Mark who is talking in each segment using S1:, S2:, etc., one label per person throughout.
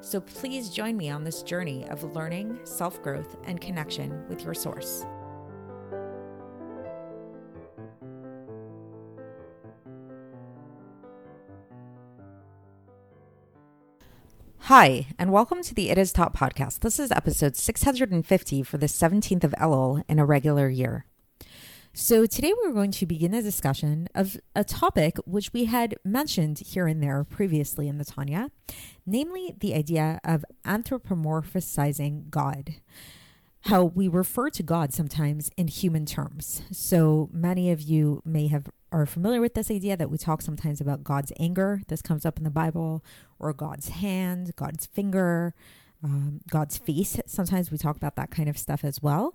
S1: So please join me on this journey of learning, self growth, and connection with your source. Hi, and welcome to the It Is Taught podcast. This is episode 650 for the 17th of Elul in a regular year. So, today we're going to begin a discussion of a topic which we had mentioned here and there previously in the Tanya, namely the idea of anthropomorphizing God. How we refer to God sometimes in human terms. So, many of you may have are familiar with this idea that we talk sometimes about God's anger. This comes up in the Bible, or God's hand, God's finger, um, God's face. Sometimes we talk about that kind of stuff as well.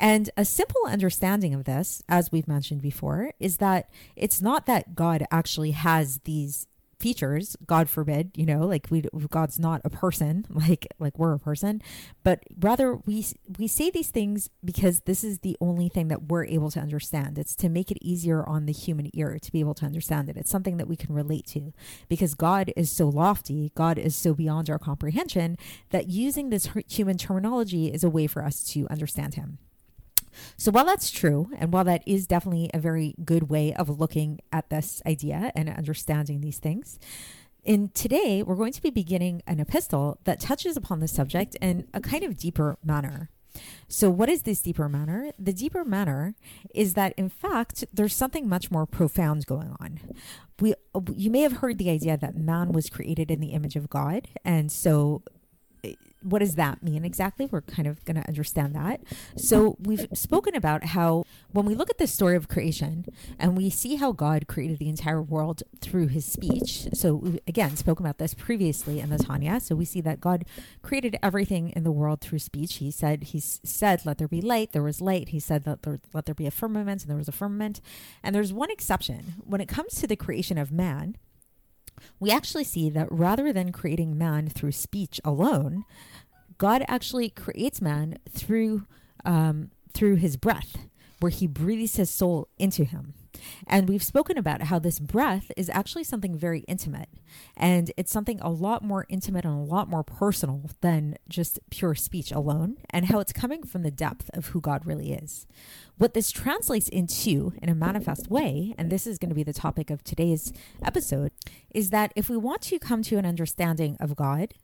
S1: And a simple understanding of this, as we've mentioned before, is that it's not that God actually has these features god forbid you know like we god's not a person like like we're a person but rather we we say these things because this is the only thing that we're able to understand. It's to make it easier on the human ear to be able to understand it. It's something that we can relate to because god is so lofty god is so beyond our comprehension that using this human terminology is a way for us to understand him so, while that's true, and while that is definitely a very good way of looking at this idea and understanding these things, in today we're going to be beginning an epistle that touches upon the subject in a kind of deeper manner. So, what is this deeper manner? The deeper manner is that, in fact, there's something much more profound going on. We, you may have heard the idea that man was created in the image of God, and so what does that mean exactly? We're kind of going to understand that. So, we've spoken about how when we look at the story of creation and we see how God created the entire world through his speech. So, we again spoken about this previously in the Tanya. So, we see that God created everything in the world through speech. He said, He said, let there be light. There was light. He said, that there, let there be a firmament, and there was a firmament. And there's one exception. When it comes to the creation of man, we actually see that rather than creating man through speech alone, God actually creates man through um, through his breath, where he breathes his soul into him. And we've spoken about how this breath is actually something very intimate. And it's something a lot more intimate and a lot more personal than just pure speech alone, and how it's coming from the depth of who God really is. What this translates into in a manifest way, and this is going to be the topic of today's episode, is that if we want to come to an understanding of God,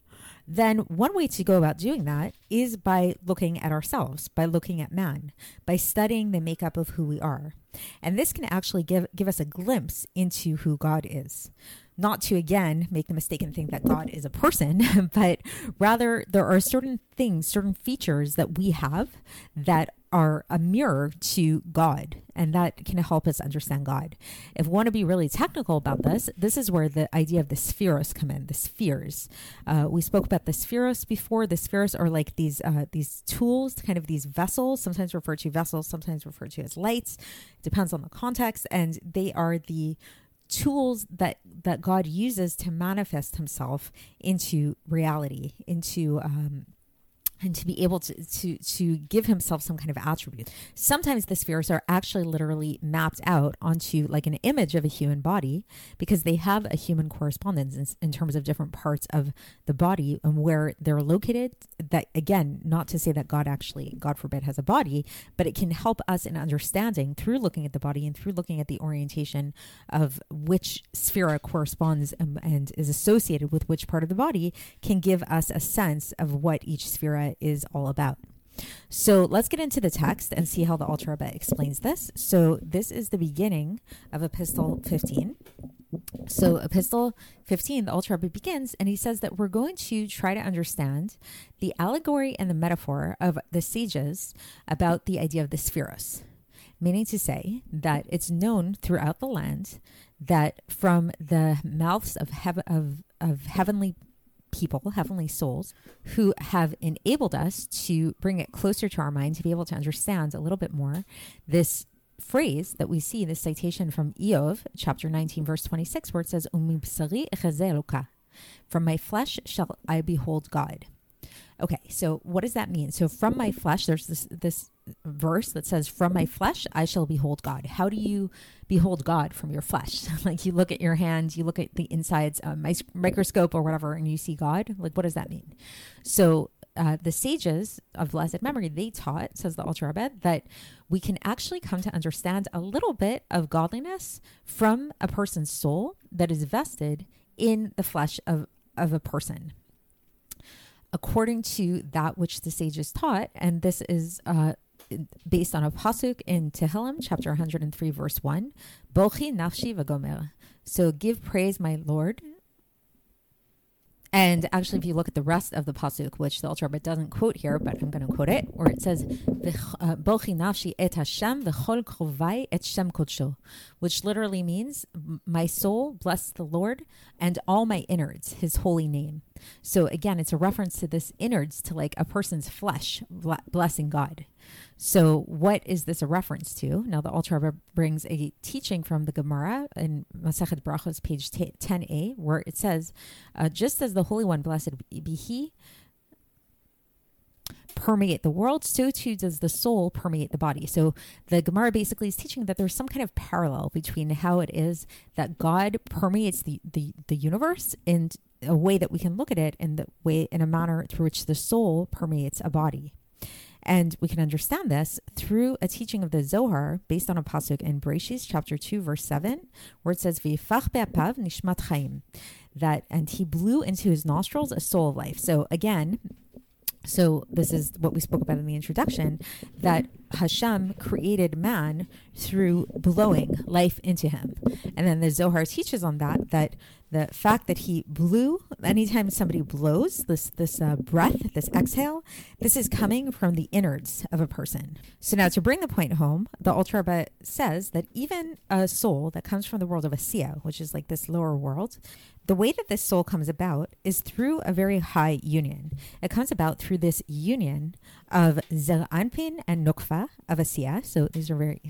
S1: then one way to go about doing that is by looking at ourselves, by looking at man, by studying the makeup of who we are. And this can actually give, give us a glimpse into who God is. Not to again make the mistake and think that God is a person, but rather there are certain things, certain features that we have that are a mirror to God, and that can help us understand God. If we want to be really technical about this, this is where the idea of the sefiros come in. The spheres. Uh, we spoke about the sefiros before. The spheres are like these uh, these tools, kind of these vessels, sometimes referred to vessels, sometimes referred to as lights. It depends on the context, and they are the tools that that God uses to manifest Himself into reality, into um, and to be able to, to to give himself some kind of attribute. Sometimes the spheres are actually literally mapped out onto like an image of a human body because they have a human correspondence in, in terms of different parts of the body and where they're located. That again, not to say that God actually, God forbid, has a body, but it can help us in understanding through looking at the body and through looking at the orientation of which sphere corresponds and, and is associated with which part of the body can give us a sense of what each sphere is all about. So let's get into the text and see how the Alter Rebbe explains this. So this is the beginning of Epistle 15. So Epistle 15, the Alter Rebbe begins, and he says that we're going to try to understand the allegory and the metaphor of the sages about the idea of the sefiros meaning to say that it's known throughout the land that from the mouths of, heav- of, of heavenly people, heavenly souls, who have enabled us to bring it closer to our mind to be able to understand a little bit more this phrase that we see, this citation from Iyov, chapter 19, verse 26, where it says, From my flesh shall I behold God. Okay, so what does that mean? So from my flesh, there's this this verse that says, From my flesh I shall behold God. How do you behold God from your flesh? like you look at your hand, you look at the insides, of a microscope or whatever, and you see God. Like, what does that mean? So, uh, the sages of blessed memory, they taught, says the Alter Rebbe, that we can actually come to understand a little bit of godliness from a person's soul that is vested in the flesh of, of a person according to that which the sages taught, and this is uh, based on a pasuk in Tehillim, chapter 103, verse 1. Barchi nafshi v'gomer. So give praise, my Lord, and actually, if you look at the rest of the pasuk, which the Rebbe doesn't quote here, but I'm going to quote it, where it says, uh, "Barchi nafshi et Hashem v'chol krovai et Shem kodsho," which literally means, "My soul bless the Lord and all my innards, His holy name." So again, it's a reference to this innards, to like a person's flesh blessing God. So, what is this a reference to? Now, the Alter Rebbe brings a teaching from the Gemara in Masechet Brachos, page 10a, where it says, uh, "Just as the Holy One, blessed be He, permeate the world, so too does the soul permeate the body. So the Gemara basically is teaching that there's some kind of parallel between how it is that God permeates the, the, the universe in a way that we can look at it in the way in a manner through which the soul permeates a body. And we can understand this through a teaching of the Zohar based on a pasuk in Bereshis chapter 2 verse 7 where it says V'yifach be'apav nishmat chaim that and he blew into his nostrils a soul of life. So again, so this is what we spoke about in the introduction that Hashem created man through blowing life into him. And then the Zohar teaches on that that the fact that he blew anytime somebody blows this this uh, breath this exhale this is coming from the innards of a person so now to bring the point home the Alter Rebbe says that even a soul that comes from the world of asiya which is like this lower world the way that this soul comes about is through a very high union. It comes about through this union of Zer Anpin and Nukva of Asiya. So these are very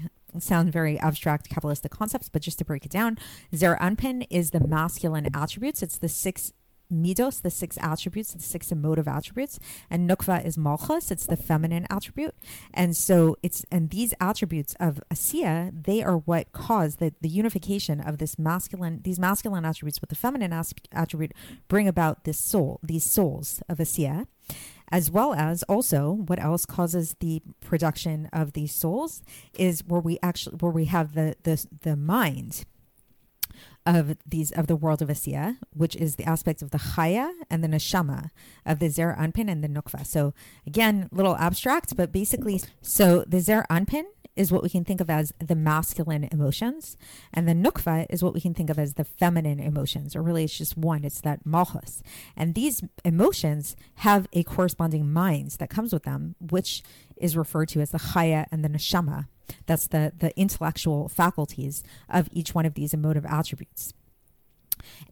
S1: sound very abstract Kabbalistic concepts, but just to break it down, Zer Anpin is the masculine attributes. It's the six midos, the six attributes, the six emotive attributes, and nukva is malchus, it's the feminine attribute. And so it's and these attributes of asiya, they are what cause the, the unification of this masculine, these masculine attributes with the feminine attribute bring about this soul, these souls of asiya as well as also what else causes the production of these souls is where we actually where we have the the, the mind of these of the world of Asiya, which is the aspects of the Chaya and the Neshama of the Zer Anpin and the Nukva. So again, little abstract, but basically, so the Zer Anpin is what we can think of as the masculine emotions, and the Nukva is what we can think of as the feminine emotions, or really it's just one, it's that Malchus. And these emotions have a corresponding mind that comes with them, which is referred to as the Chaya and the Neshama that's the, the intellectual faculties of each one of these emotive attributes.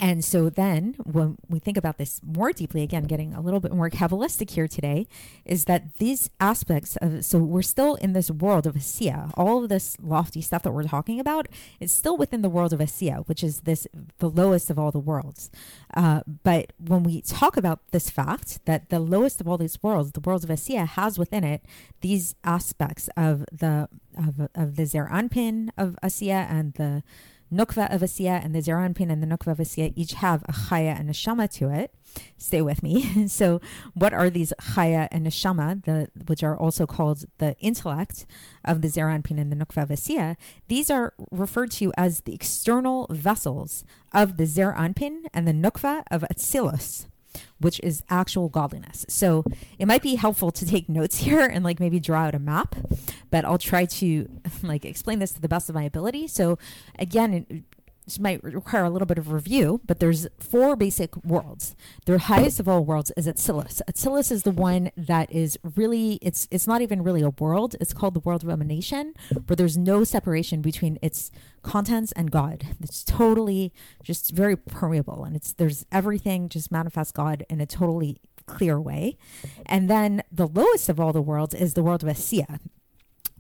S1: And so then when we think about this more deeply, again, getting a little bit more Kabbalistic here today, is that these aspects of, so we're still in this world of Asiya. All of this lofty stuff that we're talking about is still within the world of Asiya, which is this, the lowest of all the worlds. Uh, but when we talk about this fact that the lowest of all these worlds, the world of Asiya, has within it these aspects of the, of, of the Zer Anpin of Asiya and the Nukva of Asiya and the Zer Anpin and the Nukva of Asiya each have a Chaya and a Shama to it. Stay with me. so, what are these Chaya and Neshama, the, which are also called the intellect of the Zer Anpin and the Nukva of Asiya? These are referred to as the external vessels of the Zer Anpin and the Nukva of Atzilus. Which is actual godliness. So it might be helpful to take notes here and like maybe draw out a map, but I'll try to like explain this to the best of my ability. So again, this might require a little bit of review, but there's four basic worlds. The highest of all worlds is Atzilus. Atzilus is the one that is really it's it's not even really a world. It's called the world of emanation, where there's no separation between its contents and God. It's totally just very permeable, and it's there's everything just manifests God in a totally clear way. And then the lowest of all the worlds is the world of Asiya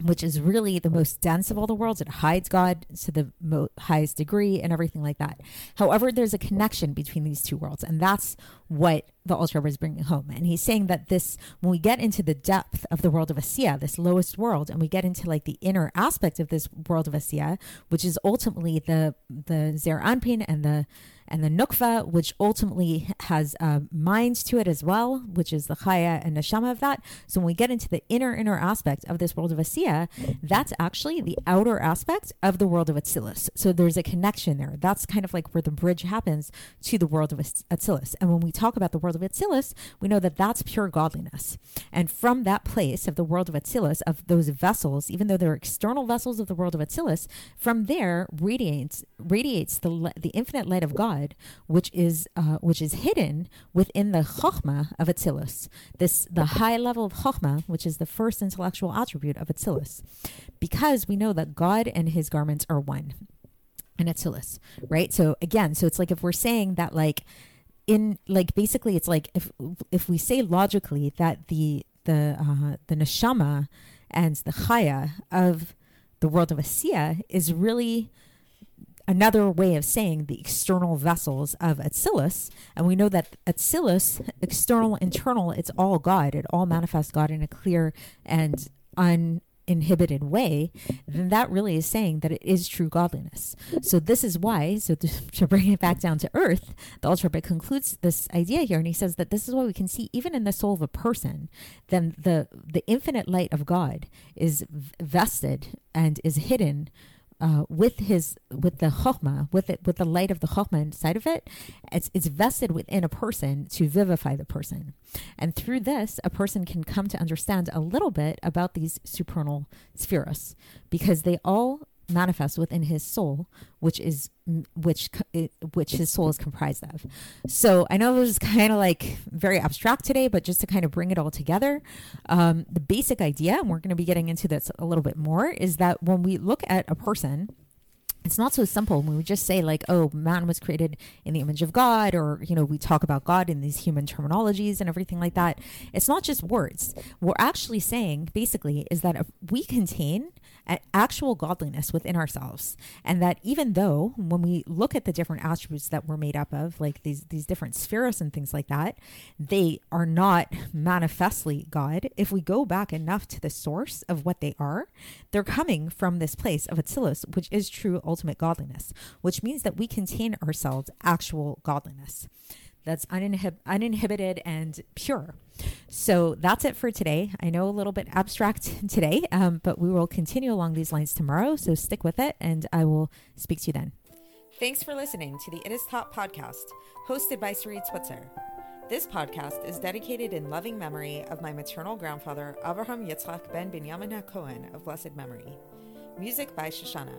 S1: which is really the most dense of all the worlds. It hides God to the mo- highest degree and everything like that. However, there's a connection between these two worlds, and that's what the ultra is bringing home. And he's saying that this, when we get into the depth of the world of Asiya, this lowest world, and we get into like the inner aspect of this world of Asiya, which is ultimately the the Zer Anpin and the and the Nukva, which ultimately has a mind to it as well, which is the Chaya and Neshama of that. So when we get into the inner, inner aspect of this world of Asiya, that's actually the outer aspect of the world of Atzilus. So there's a connection there. That's kind of like where the bridge happens to the world of Atzilus. And when we talk about the world of Atzilus, we know that that's pure godliness. And from that place of the world of Atzilus, of those vessels, even though they're external vessels of the world of Atzilus, from there radiates radiates the the infinite light of God which is uh, which is hidden within the chokhmah of Atzilus. This the high level of chokhmah, which is the first intellectual attribute of Atzilus, because we know that God and His garments are one, in Atzilus, right? So again, so it's like if we're saying that like in like basically it's like if if we say logically that the the uh, the neshama and the chaya of the world of Asiya is really another way of saying the external vessels of Atzilus. And we know that Atzilus, external, internal, it's all God. It all manifests God in a clear and uninhibited way, then that really is saying that it is true godliness. So this is why, so to, to bring it back down to earth, the Rebbe concludes this idea here, and he says that this is why we can see even in the soul of a person, then the the infinite light of God is vested and is hidden uh, with his with the chokhmah, with it with the light of the chokhmah inside of it, it's it's vested within a person to vivify the person, and through this, a person can come to understand a little bit about these supernal spheres, because they all manifest within his soul, which is which which his soul is comprised of. So I know it was kind of like very abstract today, but just to kind of bring it all together, um, the basic idea, and we're going to be getting into this a little bit more, is that when we look at a person it's not so simple when we just say like oh man was created in the image of god or you know we talk about god in these human terminologies and everything like that. It's not just words. What we're actually saying basically is that we contain actual godliness within ourselves and that even though when we look at the different attributes that we're made up of like these these different spheres and things like that they are not manifestly god. If we go back enough to the source of what they are they're coming from this place of Atzilus which is true ultimate godliness which means that we contain ourselves actual godliness that's uninhib- uninhibited and pure. So that's it for today. I know a little bit abstract today, um, but we will continue along these lines tomorrow. So stick with it, and I will speak to you then. Thanks for listening to the It Is Taught podcast, hosted by Sarit Switzer. This podcast is dedicated in loving memory of my maternal grandfather, Avraham Yitzchak ben Binyamin HaKohen of blessed memory. Music by Shoshannah.